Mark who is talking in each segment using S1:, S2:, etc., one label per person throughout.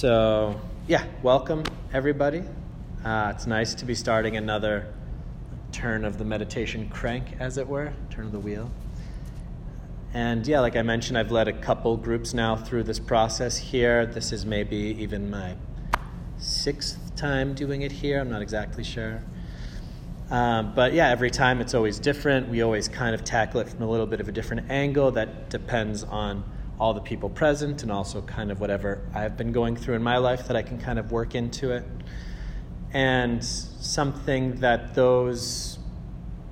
S1: So, yeah, welcome everybody. Uh, it's nice to be starting another turn of the meditation crank, as it were, turn of the wheel. And yeah, like I mentioned, I've led a couple groups now through this process here. This is maybe even my sixth time doing it here. I'm not exactly sure. Um, but yeah, every time it's always different. We always kind of tackle it from a little bit of a different angle that depends on all the people present and also kind of whatever I've been going through in my life that I can kind of work into it. And something that those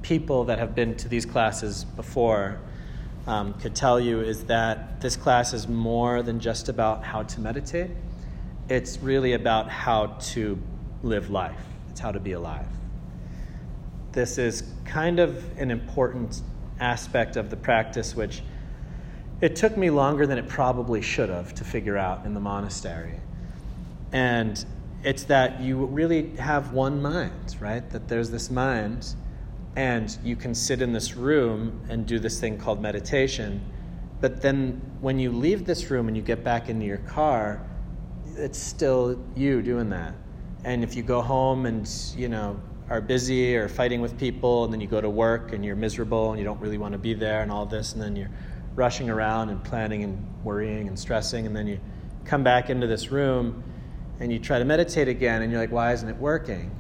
S1: people that have been to these classes before um, could tell you is that this class is more than just about how to meditate. It's really about how to live life, it's how to be alive. This is kind of an important aspect of the practice, which it took me longer than it probably should have to figure out in the monastery. And it's that you really have one mind, right? That there's this mind, and you can sit in this room and do this thing called meditation. But then when you leave this room and you get back into your car, it's still you doing that. And if you go home and, you know, are busy or fighting with people, and then you go to work and you're miserable and you don't really want to be there and all this, and then you're rushing around and planning and worrying and stressing, and then you come back into this room and you try to meditate again, and you're like, why isn't it working?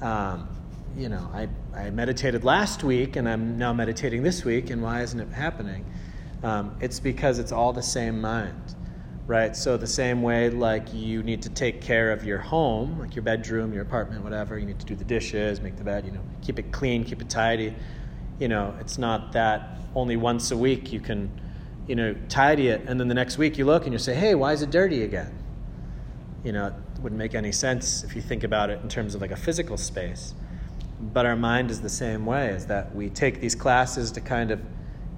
S1: Um, you know, I, I meditated last week and I'm now meditating this week, and why isn't it happening? Um, it's because it's all the same mind, right? So, the same way, like you need to take care of your home, like your bedroom, your apartment, whatever, you need to do the dishes, make the bed, you know, keep it clean, keep it tidy. You know, it's not that only once a week you can, you know, tidy it, and then the next week you look and you say, hey, why is it dirty again? You know, it wouldn't make any sense if you think about it in terms of like a physical space. But our mind is the same way, is that we take these classes to kind of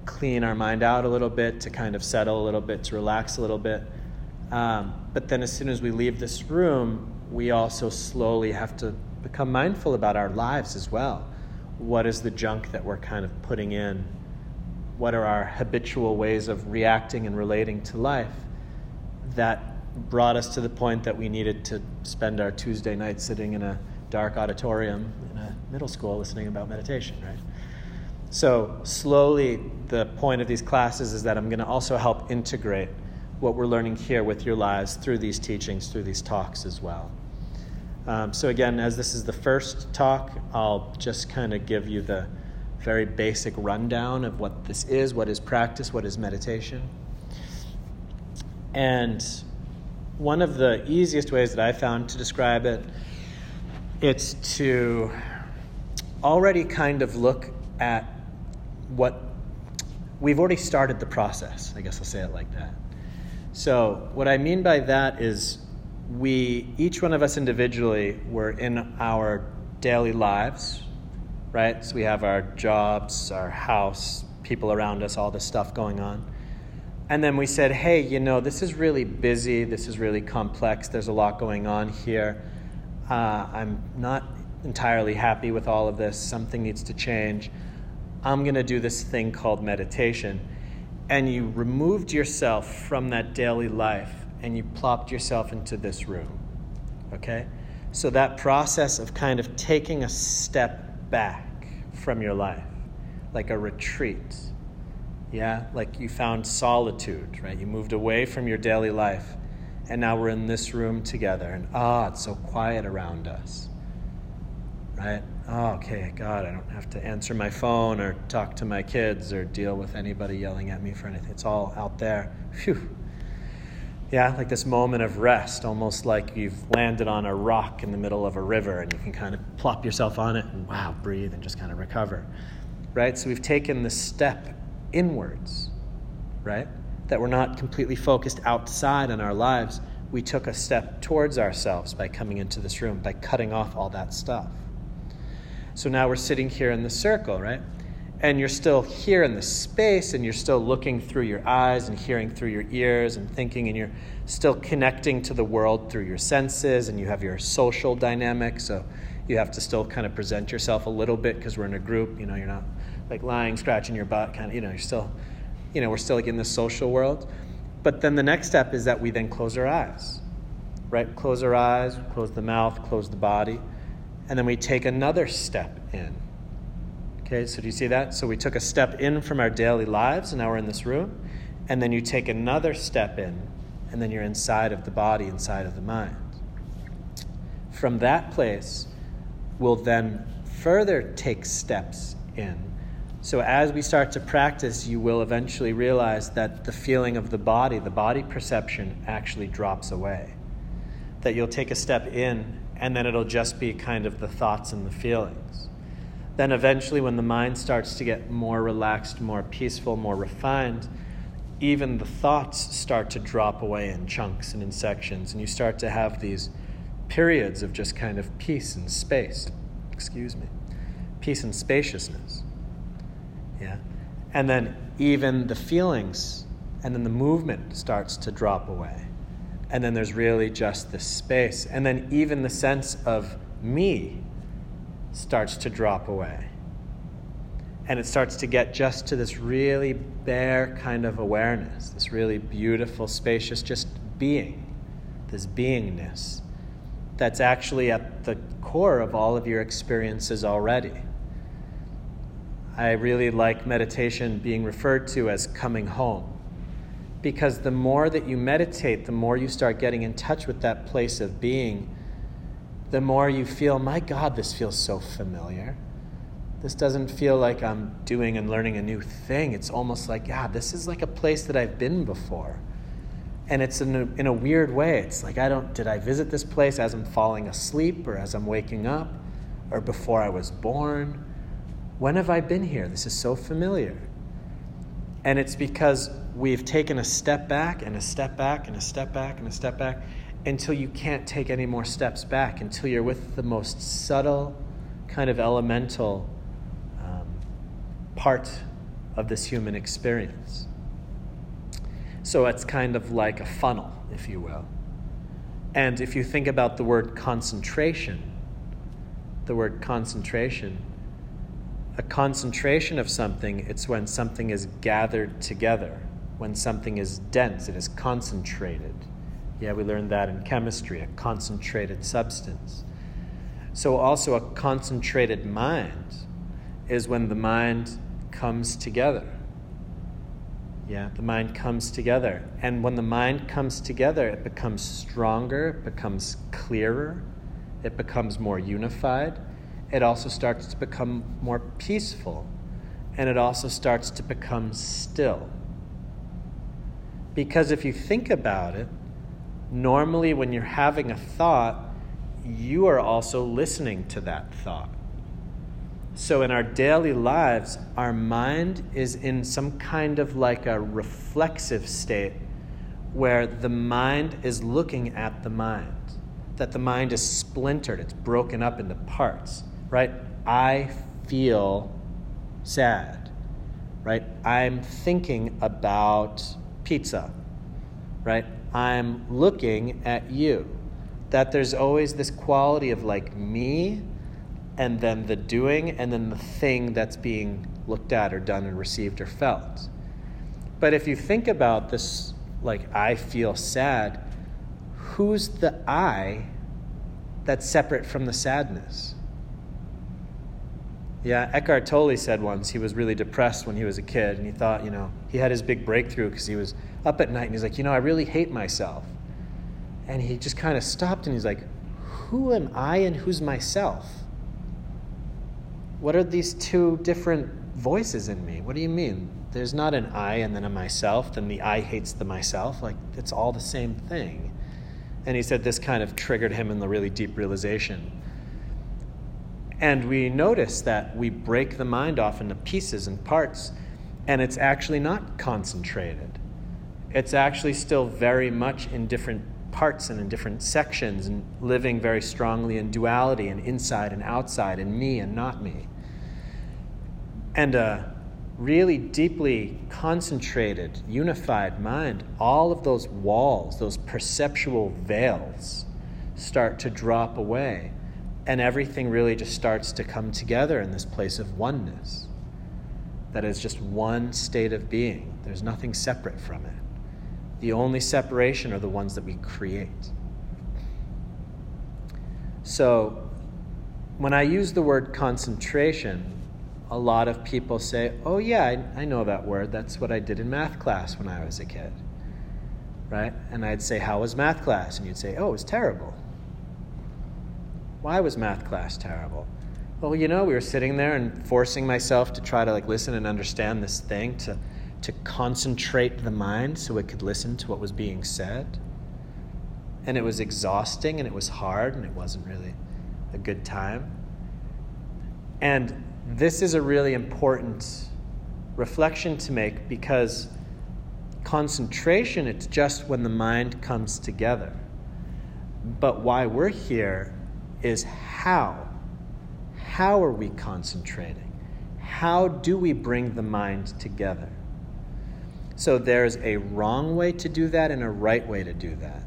S1: clean our mind out a little bit, to kind of settle a little bit, to relax a little bit. Um, but then as soon as we leave this room, we also slowly have to become mindful about our lives as well. What is the junk that we're kind of putting in what are our habitual ways of reacting and relating to life that brought us to the point that we needed to spend our Tuesday night sitting in a dark auditorium in a middle school listening about meditation, right? So, slowly, the point of these classes is that I'm going to also help integrate what we're learning here with your lives through these teachings, through these talks as well. Um, so, again, as this is the first talk, I'll just kind of give you the very basic rundown of what this is, what is practice, what is meditation. And one of the easiest ways that I found to describe it, it's to already kind of look at what we've already started the process. I guess I'll say it like that. So, what I mean by that is we, each one of us individually, were in our daily lives, right? So we have our jobs, our house, people around us, all this stuff going on. And then we said, hey, you know, this is really busy, this is really complex, there's a lot going on here. Uh, I'm not entirely happy with all of this, something needs to change. I'm going to do this thing called meditation. And you removed yourself from that daily life and you plopped yourself into this room. Okay? So that process of kind of taking a step back from your life, like a retreat. Yeah, like you found solitude, right? You moved away from your daily life, and now we're in this room together, and ah, it's so quiet around us, right? Oh, okay, God, I don't have to answer my phone or talk to my kids or deal with anybody yelling at me for anything. It's all out there. Phew yeah, like this moment of rest, almost like you've landed on a rock in the middle of a river and you can kind of plop yourself on it and wow, breathe and just kind of recover. Right? So we've taken the step inwards, right? That we're not completely focused outside on our lives. We took a step towards ourselves by coming into this room, by cutting off all that stuff. So now we're sitting here in the circle, right? And you're still here in the space and you're still looking through your eyes and hearing through your ears and thinking and you're still connecting to the world through your senses and you have your social dynamic so you have to still kind of present yourself a little bit because we're in a group you know you're not like lying scratching your butt kind of you know you're still you know we're still like in the social world but then the next step is that we then close our eyes right? Close our eyes, close the mouth, close the body. And then we take another step in. Okay, so do you see that? So we took a step in from our daily lives, and now we're in this room. And then you take another step in, and then you're inside of the body, inside of the mind. From that place, we'll then further take steps in. So, as we start to practice, you will eventually realize that the feeling of the body, the body perception, actually drops away. That you'll take a step in, and then it'll just be kind of the thoughts and the feelings. Then, eventually, when the mind starts to get more relaxed, more peaceful, more refined, even the thoughts start to drop away in chunks and in sections, and you start to have these periods of just kind of peace and space. Excuse me. Peace and spaciousness. Yeah. And then even the feelings and then the movement starts to drop away. And then there's really just this space. And then even the sense of me starts to drop away. And it starts to get just to this really bare kind of awareness, this really beautiful, spacious, just being, this beingness that's actually at the core of all of your experiences already. I really like meditation being referred to as coming home. Because the more that you meditate, the more you start getting in touch with that place of being, the more you feel, my God, this feels so familiar. This doesn't feel like I'm doing and learning a new thing. It's almost like, yeah, this is like a place that I've been before. And it's in a, in a weird way. It's like, I don't, did I visit this place as I'm falling asleep or as I'm waking up or before I was born? When have I been here? This is so familiar. And it's because we've taken a step back and a step back and a step back and a step back until you can't take any more steps back, until you're with the most subtle, kind of elemental um, part of this human experience. So it's kind of like a funnel, if you will. And if you think about the word concentration, the word concentration, a concentration of something, it's when something is gathered together. When something is dense, it is concentrated. Yeah, we learned that in chemistry, a concentrated substance. So, also, a concentrated mind is when the mind comes together. Yeah, the mind comes together. And when the mind comes together, it becomes stronger, it becomes clearer, it becomes more unified it also starts to become more peaceful and it also starts to become still. Because if you think about it, normally when you're having a thought, you are also listening to that thought. So in our daily lives, our mind is in some kind of like a reflexive state where the mind is looking at the mind, that the mind is splintered, it's broken up into parts right? I feel sad, right? I'm thinking about pizza, right? I'm looking at you. That there's always this quality of like me and then the doing and then the thing that's being looked at or done and received or felt. But if you think about this, like, I feel sad, who's the I that's separate from the sadness? Yeah, Eckhart Tolle said once he was really depressed when he was a kid, and he thought, you know, he had his big breakthrough because he was up at night and he's like, you know, I really hate myself. And he just kind of stopped and he's like, who am I and who's myself? What are these two different voices in me? What do you mean? There's not an I and then a myself, then the I hates the myself. Like, it's all the same thing. And he said this kind of triggered him in the really deep realization and we notice that we break the mind off into pieces and parts, and it's actually not concentrated. It's actually still very much in different parts and in different sections, and living very strongly in duality and inside and outside, and me and not me. And a really deeply concentrated, unified mind, all of those walls, those perceptual veils, start to drop away and everything really just starts to come together in this place of oneness. That is just one state of being. There's nothing separate from it. The only separation are the ones that we create. So, when I use the word concentration, a lot of people say, Oh, yeah, I, I know that word. That's what I did in math class when I was a kid. Right? And I'd say, How was math class? And you'd say, Oh, it was terrible. Why was math class terrible? Well, you know, we were sitting there and forcing myself to try to like listen and understand this thing, to, to concentrate the mind so it could listen to what was being said. And it was exhausting and it was hard and it wasn't really a good time. And this is a really important reflection to make because concentration, it's just when the mind comes together. But why we're here is how. How are we concentrating? How do we bring the mind together? So there's a wrong way to do that and a right way to do that.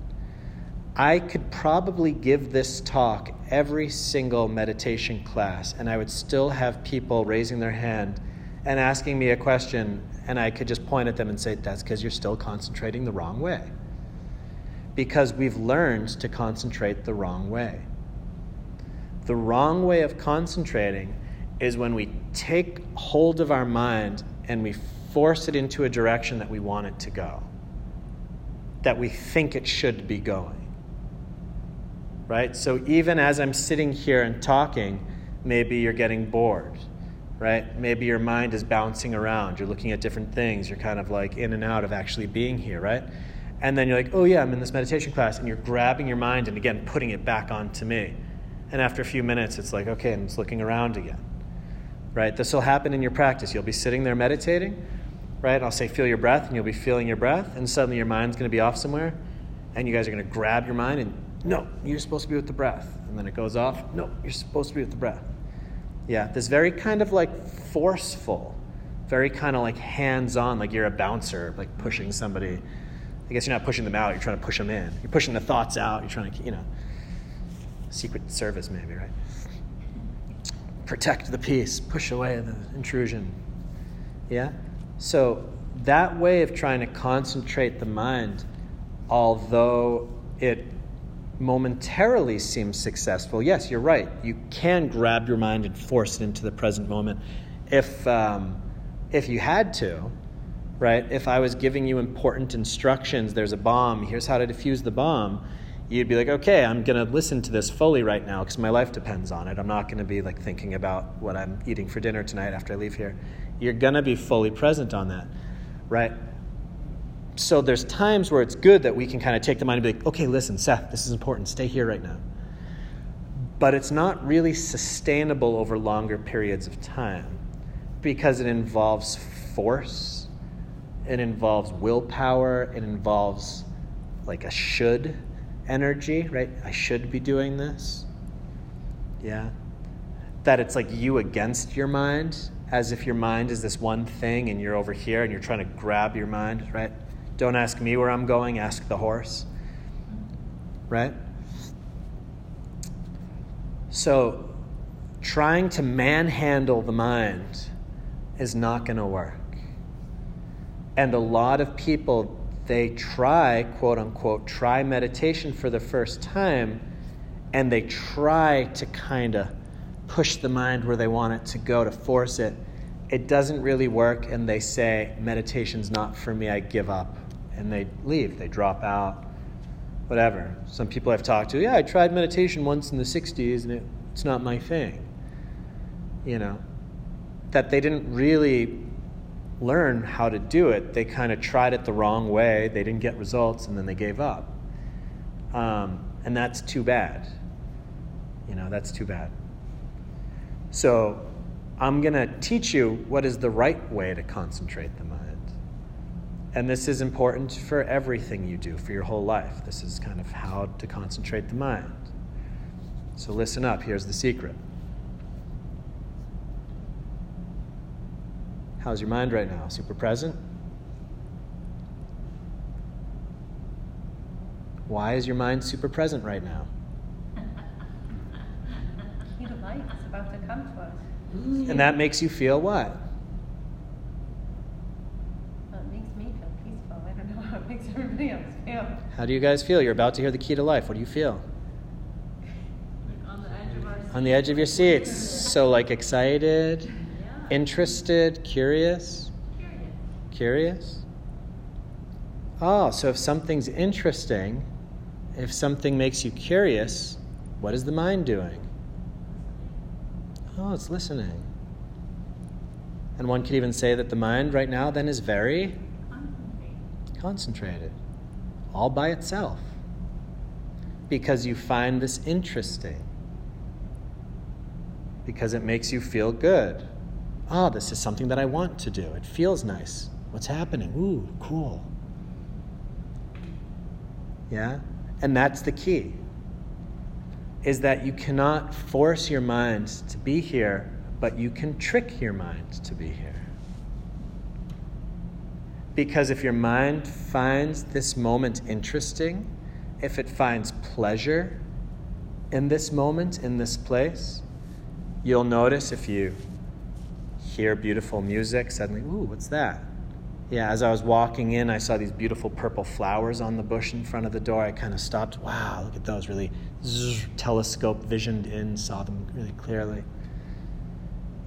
S1: I could probably give this talk every single meditation class, and I would still have people raising their hand and asking me a question, and I could just point at them and say, That's because you're still concentrating the wrong way. Because we've learned to concentrate the wrong way. The wrong way of concentrating is when we take hold of our mind and we force it into a direction that we want it to go, that we think it should be going right? So even as I'm sitting here and talking, maybe you're getting bored, right? Maybe your mind is bouncing around. You're looking at different things. You're kind of like in and out of actually being here, right? And then you're like, oh yeah, I'm in this meditation class. And you're grabbing your mind and again putting it back onto me. And after a few minutes, it's like, okay, I'm looking around again, right? This will happen in your practice. You'll be sitting there meditating, right? I'll say, feel your breath, and you'll be feeling your breath. And suddenly your mind's going to be off somewhere. And you guys are going to grab your mind and no, you're supposed to be with the breath. And then it goes off. No, you're supposed to be with the breath. Yeah, this very kind of like forceful, very kind of like hands on, like you're a bouncer, like pushing somebody. I guess you're not pushing them out, you're trying to push them in. You're pushing the thoughts out, you're trying to, you know, secret service maybe, right? Protect the peace, push away the intrusion. Yeah? So that way of trying to concentrate the mind, although it momentarily seems successful, yes, you're right. You can grab your mind and force it into the present moment if, um, if you had to, right? If I was giving you important instructions, there's a bomb, here's how to defuse the bomb, you'd be like, okay, I'm going to listen to this fully right now because my life depends on it. I'm not going to be like thinking about what I'm eating for dinner tonight after I leave here. You're going to be fully present on that, right? so there's times where it's good that we can kind of take the mind and be like, okay, listen, Seth, this is important. Stay here right now. But it's not really sustainable over longer periods of time because it involves force, it involves willpower, it involves like a should energy, right? I should be doing this. Yeah. That it's like you against your mind, as if your mind is this one thing and you're over here and you're trying to grab your mind, right? Don't ask me where I'm going, ask the horse. Right? So, trying to manhandle the mind is not going to work. And a lot of people, they try, quote unquote, try meditation for the first time, and they try to kind of push the mind where they want it to go, to force it. It doesn't really work, and they say, Meditation's not for me, I give up and they leave, they drop out, whatever. Some people I've talked to, yeah, I tried meditation once in the 60s and it, it's not my thing. You know, that they didn't really learn how to do it. They kind of tried it the wrong way, they didn't get results, and then they gave up. Um, and that's too bad. You know, that's too bad. So, I'm going to teach you what is the right way to concentrate the mind. And this is important for everything you do, for your whole life. This is kind of how to concentrate the mind. So listen up, here's the secret. How's your mind right now? Super present? Why is your mind super present right now?
S2: light is about to come to us.
S1: And that makes you feel what?
S2: Well, it makes me feel peaceful. I don't know how it makes everybody else feel?
S1: How do you guys feel? You're about to hear the key to life. What do you feel?
S2: On
S1: On the edge of your seats. So, like excited, interested, curious? Curious? Oh, so if something's interesting, if something makes you curious, what is the mind doing? Oh, it's listening. And one could even say that the mind right now then is very concentrated, all by itself, because you find this interesting, because it makes you feel good. Oh, this is something that I want to do. It feels nice. What's happening? Ooh, cool. Yeah? And that's the key. Is that you cannot force your mind to be here, but you can trick your mind to be here. Because if your mind finds this moment interesting, if it finds pleasure in this moment, in this place, you'll notice if you hear beautiful music, suddenly, ooh, what's that? Yeah, as I was walking in, I saw these beautiful purple flowers on the bush in front of the door. I kind of stopped. Wow, look at those. Really zzz, telescope visioned in, saw them really clearly.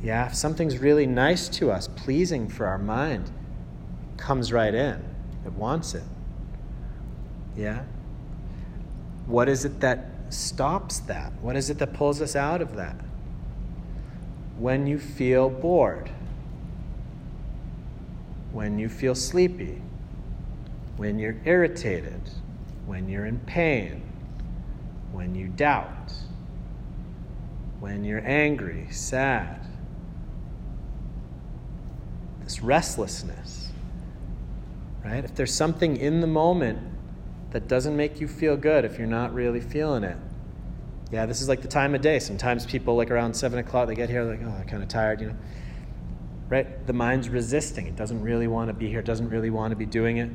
S1: Yeah, if something's really nice to us, pleasing for our mind, comes right in. It wants it. Yeah? What is it that stops that? What is it that pulls us out of that? When you feel bored when you feel sleepy, when you're irritated, when you're in pain, when you doubt, when you're angry, sad. This restlessness, right? If there's something in the moment that doesn't make you feel good, if you're not really feeling it, yeah, this is like the time of day. Sometimes people, like around seven o'clock, they get here, like, oh, I'm kind of tired, you know right? The mind's resisting. It doesn't really want to be here, doesn't really want to be doing it,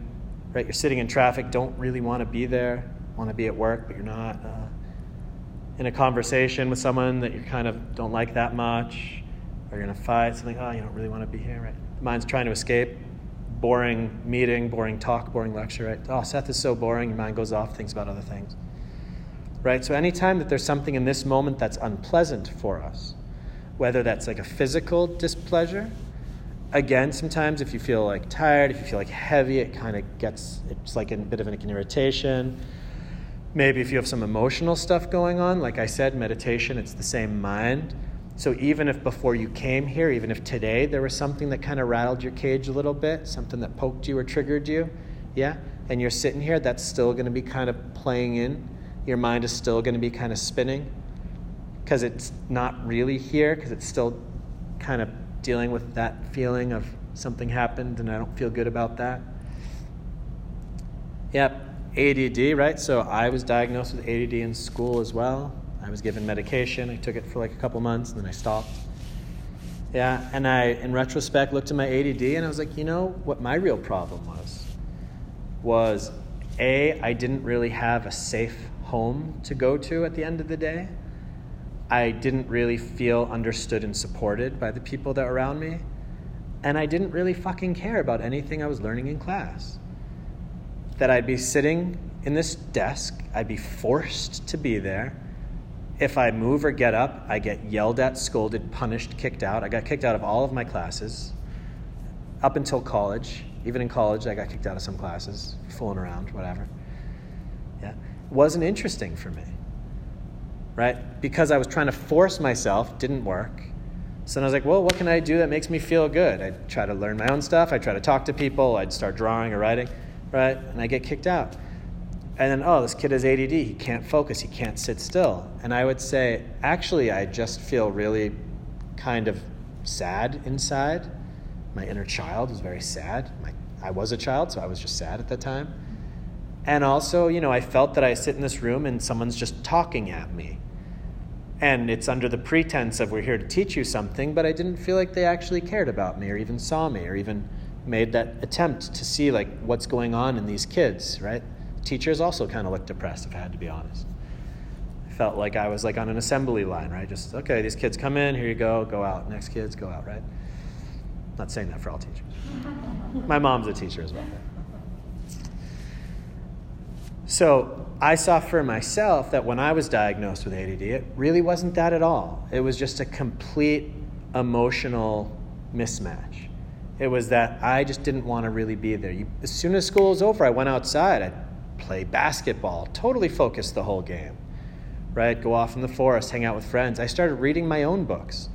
S1: right? You're sitting in traffic, don't really want to be there, want to be at work, but you're not. Uh, in a conversation with someone that you kind of don't like that much, or you're going to fight, something, oh, you don't really want to be here, right? The mind's trying to escape. Boring meeting, boring talk, boring lecture, right? Oh, Seth is so boring, your mind goes off, thinks about other things. Right? So, anytime that there's something in this moment that's unpleasant for us, whether that's like a physical displeasure again, sometimes if you feel like tired, if you feel like heavy, it kind of gets, it's like a bit of an irritation. Maybe if you have some emotional stuff going on, like I said, meditation, it's the same mind. So even if before you came here, even if today there was something that kind of rattled your cage a little bit, something that poked you or triggered you, yeah, and you're sitting here, that's still going to be kind of playing in. Your mind is still going to be kind of spinning because it's not really here, because it's still kind of dealing with that feeling of something happened and I don't feel good about that. Yep, ADD, right? So I was diagnosed with ADD in school as well. I was given medication. I took it for like a couple months and then I stopped. Yeah, and I, in retrospect, looked at my ADD and I was like, you know what my real problem was? Was A, I didn't really have a safe home to go to at the end of the day. I didn't really feel understood and supported by the people that were around me. And I didn't really fucking care about anything I was learning in class. That I'd be sitting in this desk, I'd be forced to be there. If I move or get up, I get yelled at, scolded, punished, kicked out. I got kicked out of all of my classes up until college. Even in college, I got kicked out of some classes, fooling around, whatever. Wasn't interesting for me right? Because I was trying to force myself, didn't work. So then I was like, well, what can I do that makes me feel good? I'd try to learn my own stuff. I'd try to talk to people. I'd start drawing or writing, right? And I get kicked out. And then, oh, this kid has ADD. He can't focus. He can't sit still. And I would say, actually, I just feel really kind of sad inside. My inner child was very sad. My, I was a child, so I was just sad at that time. And also, you know, I felt that I sit in this room and someone's just talking at me and it's under the pretense of we're here to teach you something, but I didn't feel like they actually cared about me or even saw me or even made that attempt to see like what's going on in these kids, right? Teachers also kind of looked depressed, if I had to be honest. I felt like I was like on an assembly line, right? Just okay, these kids come in, here you go, go out. Next kids go out, right? Not saying that for all teachers. My mom's a teacher as well. So I saw for myself that when I was diagnosed with ADD, it really wasn't that at all. It was just a complete emotional mismatch. It was that I just didn't want to really be there. You, as soon as school was over, I went outside. I'd play basketball, totally focused the whole game, right? Go off in the forest, hang out with friends. I started reading my own books.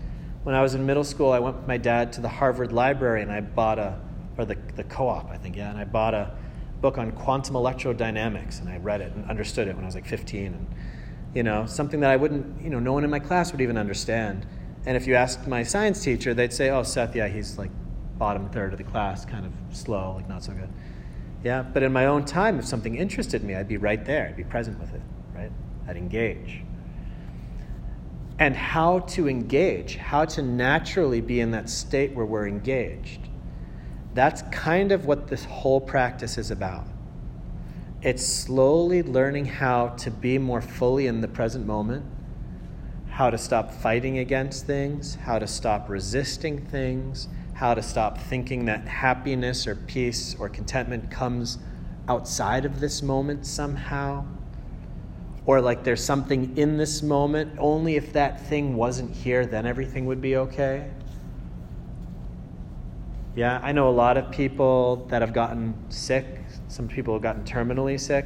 S1: When I was in middle school, I went with my dad to the Harvard Library and I bought a, or the, the co op, I think, yeah, and I bought a book on quantum electrodynamics and I read it and understood it when I was like 15. And, you know, something that I wouldn't, you know, no one in my class would even understand. And if you asked my science teacher, they'd say, oh, Seth, yeah, he's like bottom third of the class, kind of slow, like not so good. Yeah, but in my own time, if something interested me, I'd be right there. I'd be present with it, right? I'd engage. And how to engage, how to naturally be in that state where we're engaged. That's kind of what this whole practice is about. It's slowly learning how to be more fully in the present moment how to stop fighting against things, how to stop resisting things, how to stop thinking that happiness or peace or contentment comes outside of this moment somehow. Or like there's something in this moment, only if that thing wasn't here, then everything would be okay. Yeah, I know a lot of people that have gotten sick. Some people have gotten terminally sick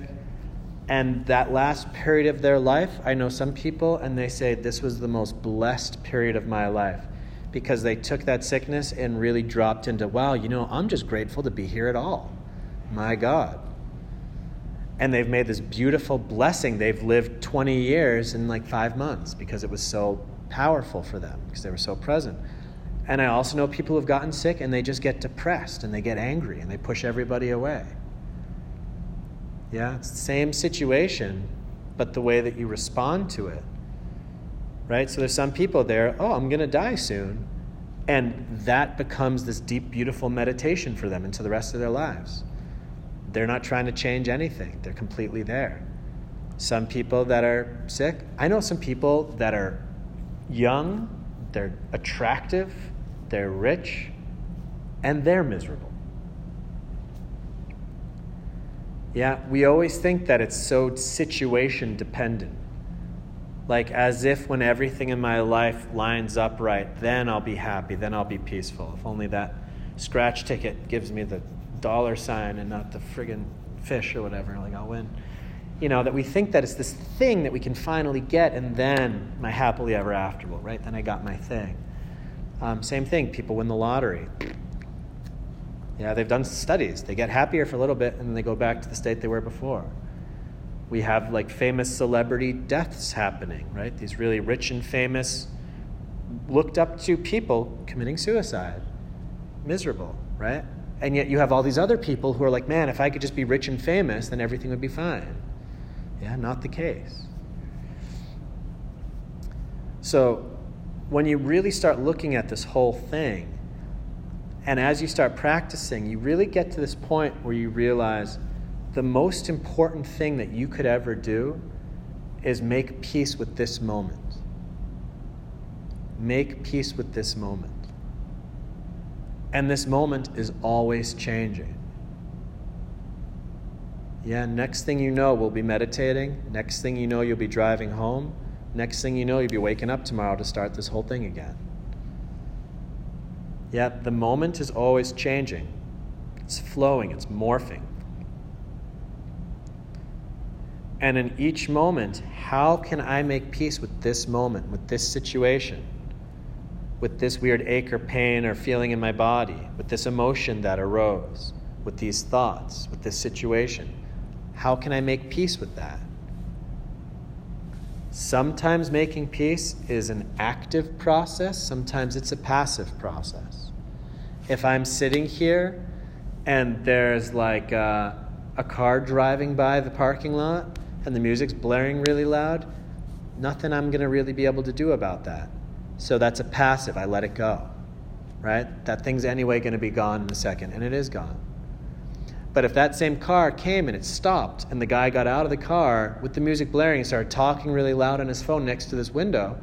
S1: and that last period of their life, I know some people, and they say this was the most blessed period of my life because they took that sickness and really dropped into, wow, you know, I'm just grateful to be here at all. My God. And they've made this beautiful blessing. They've lived 20 years in like five months because it was so powerful for them, because they were so present. And I also know people who've gotten sick and they just get depressed and they get angry and they push everybody away. Yeah, it's the same situation, but the way that you respond to it. Right? So there's some people there, oh, I'm going to die soon. And that becomes this deep, beautiful meditation for them into the rest of their lives. They're not trying to change anything, they're completely there. Some people that are sick, I know some people that are young, they're attractive, they're rich, and they're miserable. Yeah, we always think that it's so situation dependent. Like as if when everything in my life lines up right, then I'll be happy, then I'll be peaceful. If only that scratch ticket gives me the dollar sign and not the friggin' fish or whatever, like I'll win. You know, that we think that it's this thing that we can finally get and then my happily ever after will, right? Then I got my thing. Um, same thing, people win the lottery. Yeah, they've done studies. They get happier for a little bit and then they go back to the state they were before. We have like famous celebrity deaths happening, right? These really rich and famous, looked up to people committing suicide. Miserable, right? And yet you have all these other people who are like, man, if I could just be rich and famous, then everything would be fine. Yeah, not the case. So when you really start looking at this whole thing, and as you start practicing, you really get to this point where you realize the most important thing that you could ever do is make peace with this moment. Make peace with this moment. And this moment is always changing. Yeah, next thing you know, we'll be meditating. Next thing you know, you'll be driving home. Next thing you know, you'll be waking up tomorrow to start this whole thing again. Yet the moment is always changing, it's flowing, it's morphing. And in each moment, how can I make peace with this moment, with this situation, with this weird ache or pain or feeling in my body, with this emotion that arose, with these thoughts, with this situation? How can I make peace with that? Sometimes making peace is an active process, sometimes it's a passive process. If I'm sitting here and there's like a, a car driving by the parking lot and the music's blaring really loud, nothing I'm going to really be able to do about that. So that's a passive. I let it go, right? That thing's anyway going to be gone in a second, and it is gone. But if that same car came and it stopped, and the guy got out of the car with the music blaring and started talking really loud on his phone next to this window,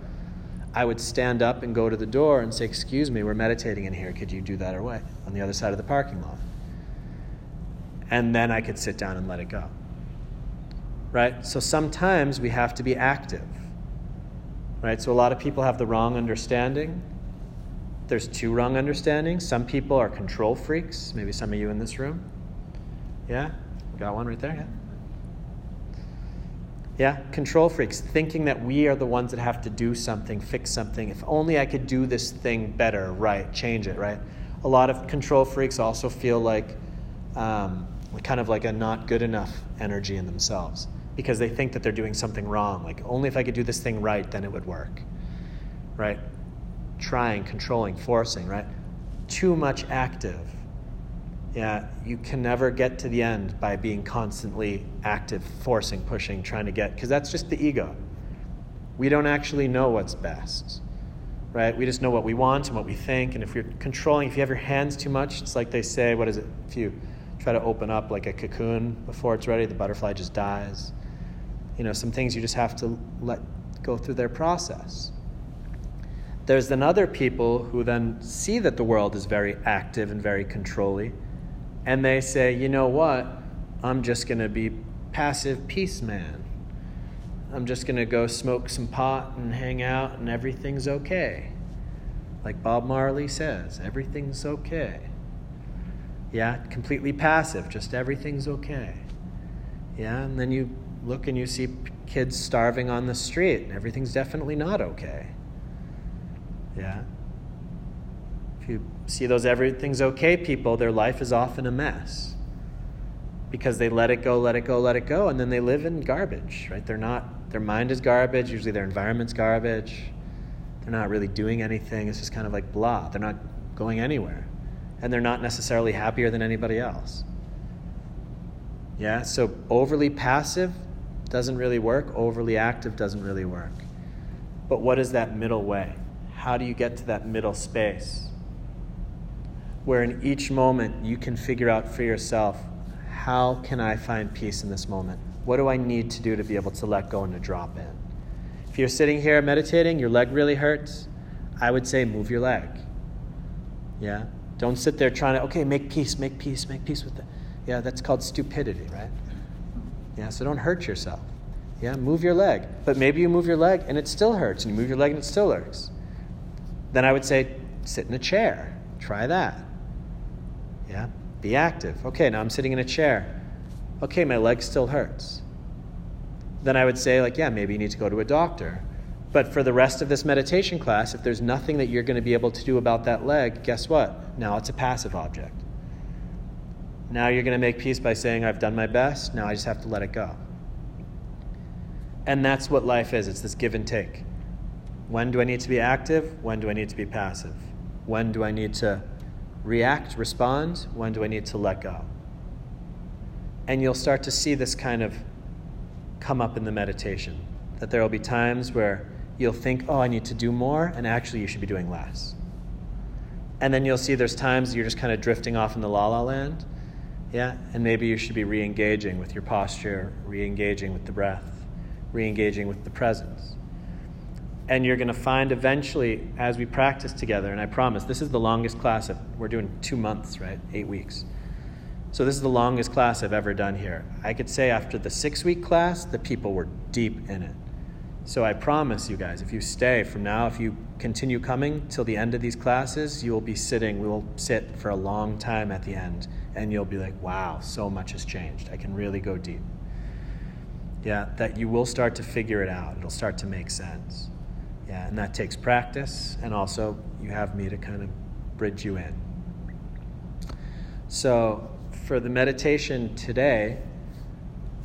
S1: I would stand up and go to the door and say, Excuse me, we're meditating in here. Could you do that away on the other side of the parking lot? And then I could sit down and let it go. right? So sometimes we have to be active, right? So a lot of people have the wrong understanding. There's two wrong understandings. Some people are control freaks, maybe some of you in this room. Yeah? Got one right there? Yeah. Yeah, control freaks, thinking that we are the ones that have to do something, fix something. If only I could do this thing better, right? Change it, right? A lot of control freaks also feel like um, kind of like a not good enough energy in themselves because they think that they're doing something wrong. Like, only if I could do this thing right, then it would work, right? Trying, controlling, forcing, right? Too much active yeah, you can never get to the end by being constantly active, forcing, pushing, trying to get, because that's just the ego. We don't actually know what's best, right? We just know what we want and what we think. And if you're controlling, if you have your hands too much, it's like they say, what is it? If you try to open up like a cocoon before it's ready, the butterfly just dies. You know, some things you just have to let go through their process. There's then other people who then see that the world is very active and very controlling and they say, you know what? I'm just going to be passive peace man. I'm just going to go smoke some pot and hang out, and everything's okay. Like Bob Marley says, everything's okay. Yeah, completely passive, just everything's okay. Yeah, and then you look and you see kids starving on the street, and everything's definitely not okay. Yeah. If you see those everything's okay people, their life is often a mess because they let it go, let it go, let it go, and then they live in garbage, right? They're not, their mind is garbage, usually their environment's garbage. They're not really doing anything. It's just kind of like blah. They're not going anywhere. And they're not necessarily happier than anybody else. Yeah, so overly passive doesn't really work, overly active doesn't really work. But what is that middle way? How do you get to that middle space? Where in each moment you can figure out for yourself how can I find peace in this moment? What do I need to do to be able to let go and to drop in? If you're sitting here meditating, your leg really hurts, I would say move your leg. Yeah? Don't sit there trying to, okay, make peace, make peace, make peace with it. Yeah, that's called stupidity, right? Yeah, so don't hurt yourself. Yeah, move your leg. But maybe you move your leg and it still hurts, and you move your leg and it still hurts. Then I would say sit in a chair. Try that. Yeah? Be active. Okay, now I'm sitting in a chair. Okay, my leg still hurts. Then I would say, like, yeah, maybe you need to go to a doctor. But for the rest of this meditation class, if there's nothing that you're going to be able to do about that leg, guess what? Now it's a passive object. Now you're going to make peace by saying, I've done my best, now I just have to let it go. And that's what life is it's this give and take. When do I need to be active? When do I need to be passive? When do I need to react, respond? When do I need to let go? And you'll start to see this kind of come up in the meditation. That there will be times where you'll think, oh, I need to do more, and actually you should be doing less. And then you'll see there's times you're just kind of drifting off in the la la land. Yeah, and maybe you should be re engaging with your posture, re engaging with the breath, re engaging with the presence. And you're going to find eventually, as we practice together, and I promise, this is the longest class. Of, we're doing two months, right? Eight weeks. So this is the longest class I've ever done here. I could say after the six week class, the people were deep in it. So I promise you guys, if you stay from now, if you continue coming till the end of these classes, you will be sitting, we will sit for a long time at the end, and you'll be like, wow, so much has changed. I can really go deep. Yeah, that you will start to figure it out. It'll start to make sense. Yeah, and that takes practice, and also you have me to kind of bridge you in. So, for the meditation today,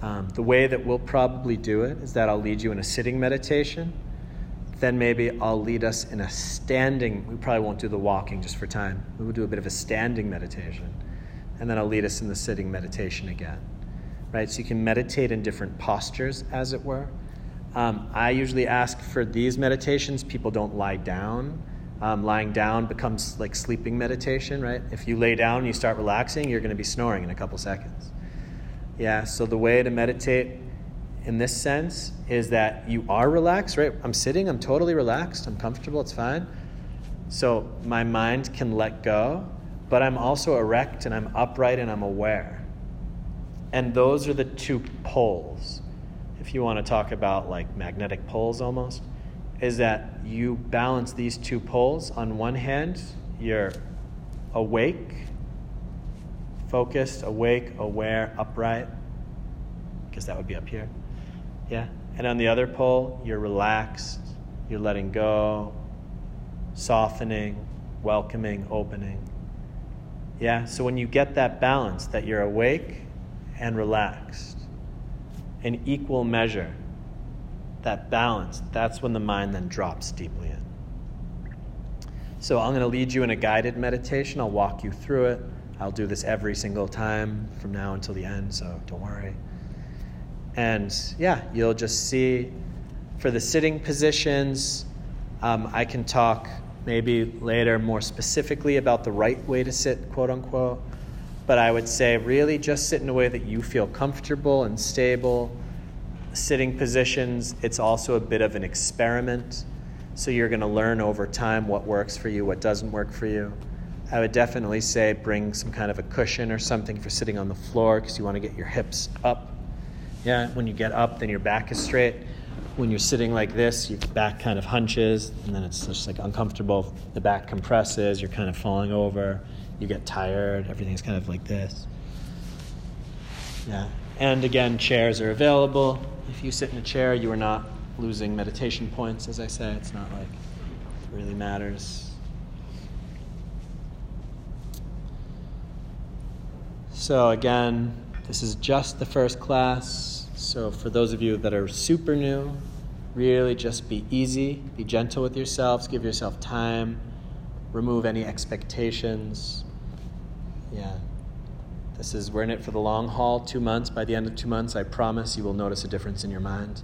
S1: um, the way that we'll probably do it is that I'll lead you in a sitting meditation. Then maybe I'll lead us in a standing. We probably won't do the walking just for time. We will do a bit of a standing meditation. And then I'll lead us in the sitting meditation again. Right? So you can meditate in different postures, as it were. Um, I usually ask for these meditations, people don't lie down. Um, lying down becomes like sleeping meditation, right? If you lay down and you start relaxing, you're going to be snoring in a couple seconds. Yeah, so the way to meditate in this sense is that you are relaxed, right? I'm sitting, I'm totally relaxed, I'm comfortable, it's fine. So my mind can let go, but I'm also erect and I'm upright and I'm aware. And those are the two poles if you want to talk about like magnetic poles almost, is that you balance these two poles. On one hand, you're awake, focused, awake, aware, upright. Because that would be up here. Yeah. And on the other pole, you're relaxed, you're letting go, softening, welcoming, opening. Yeah. So when you get that balance, that you're awake and relaxed in equal measure, that balance, that's when the mind then drops deeply in. So I'm going to lead you in a guided meditation. I'll walk you through it. I'll do this every single time from now until the end, so don't worry. And yeah, you'll just see for the sitting positions, um, I can talk maybe later more specifically about the right way to sit, quote unquote. But I would say really just sit in a way that you feel comfortable and stable. Sitting positions, it's also a bit of an experiment. So you're going to learn over time what works for you, what doesn't work for you. I would definitely say bring some kind of a cushion or something for sitting on the floor because you want to get your hips up. Yeah, when you get up, then your back is straight. When you're sitting like this, your back kind of hunches, and then it's just like uncomfortable. The back compresses, you're kind of falling over, you get tired, everything's kind of like this. Yeah. And again, chairs are available. If you sit in a chair, you are not losing meditation points, as I say. It's not like it really matters. So, again, this is just the first class. So, for those of you that are super new, really just be easy, be gentle with yourselves, give yourself time, remove any expectations. Yeah. This is, we're in it for the long haul, two months. By the end of two months, I promise you will notice a difference in your mind.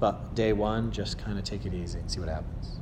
S1: But day one, just kind of take it easy and see what happens.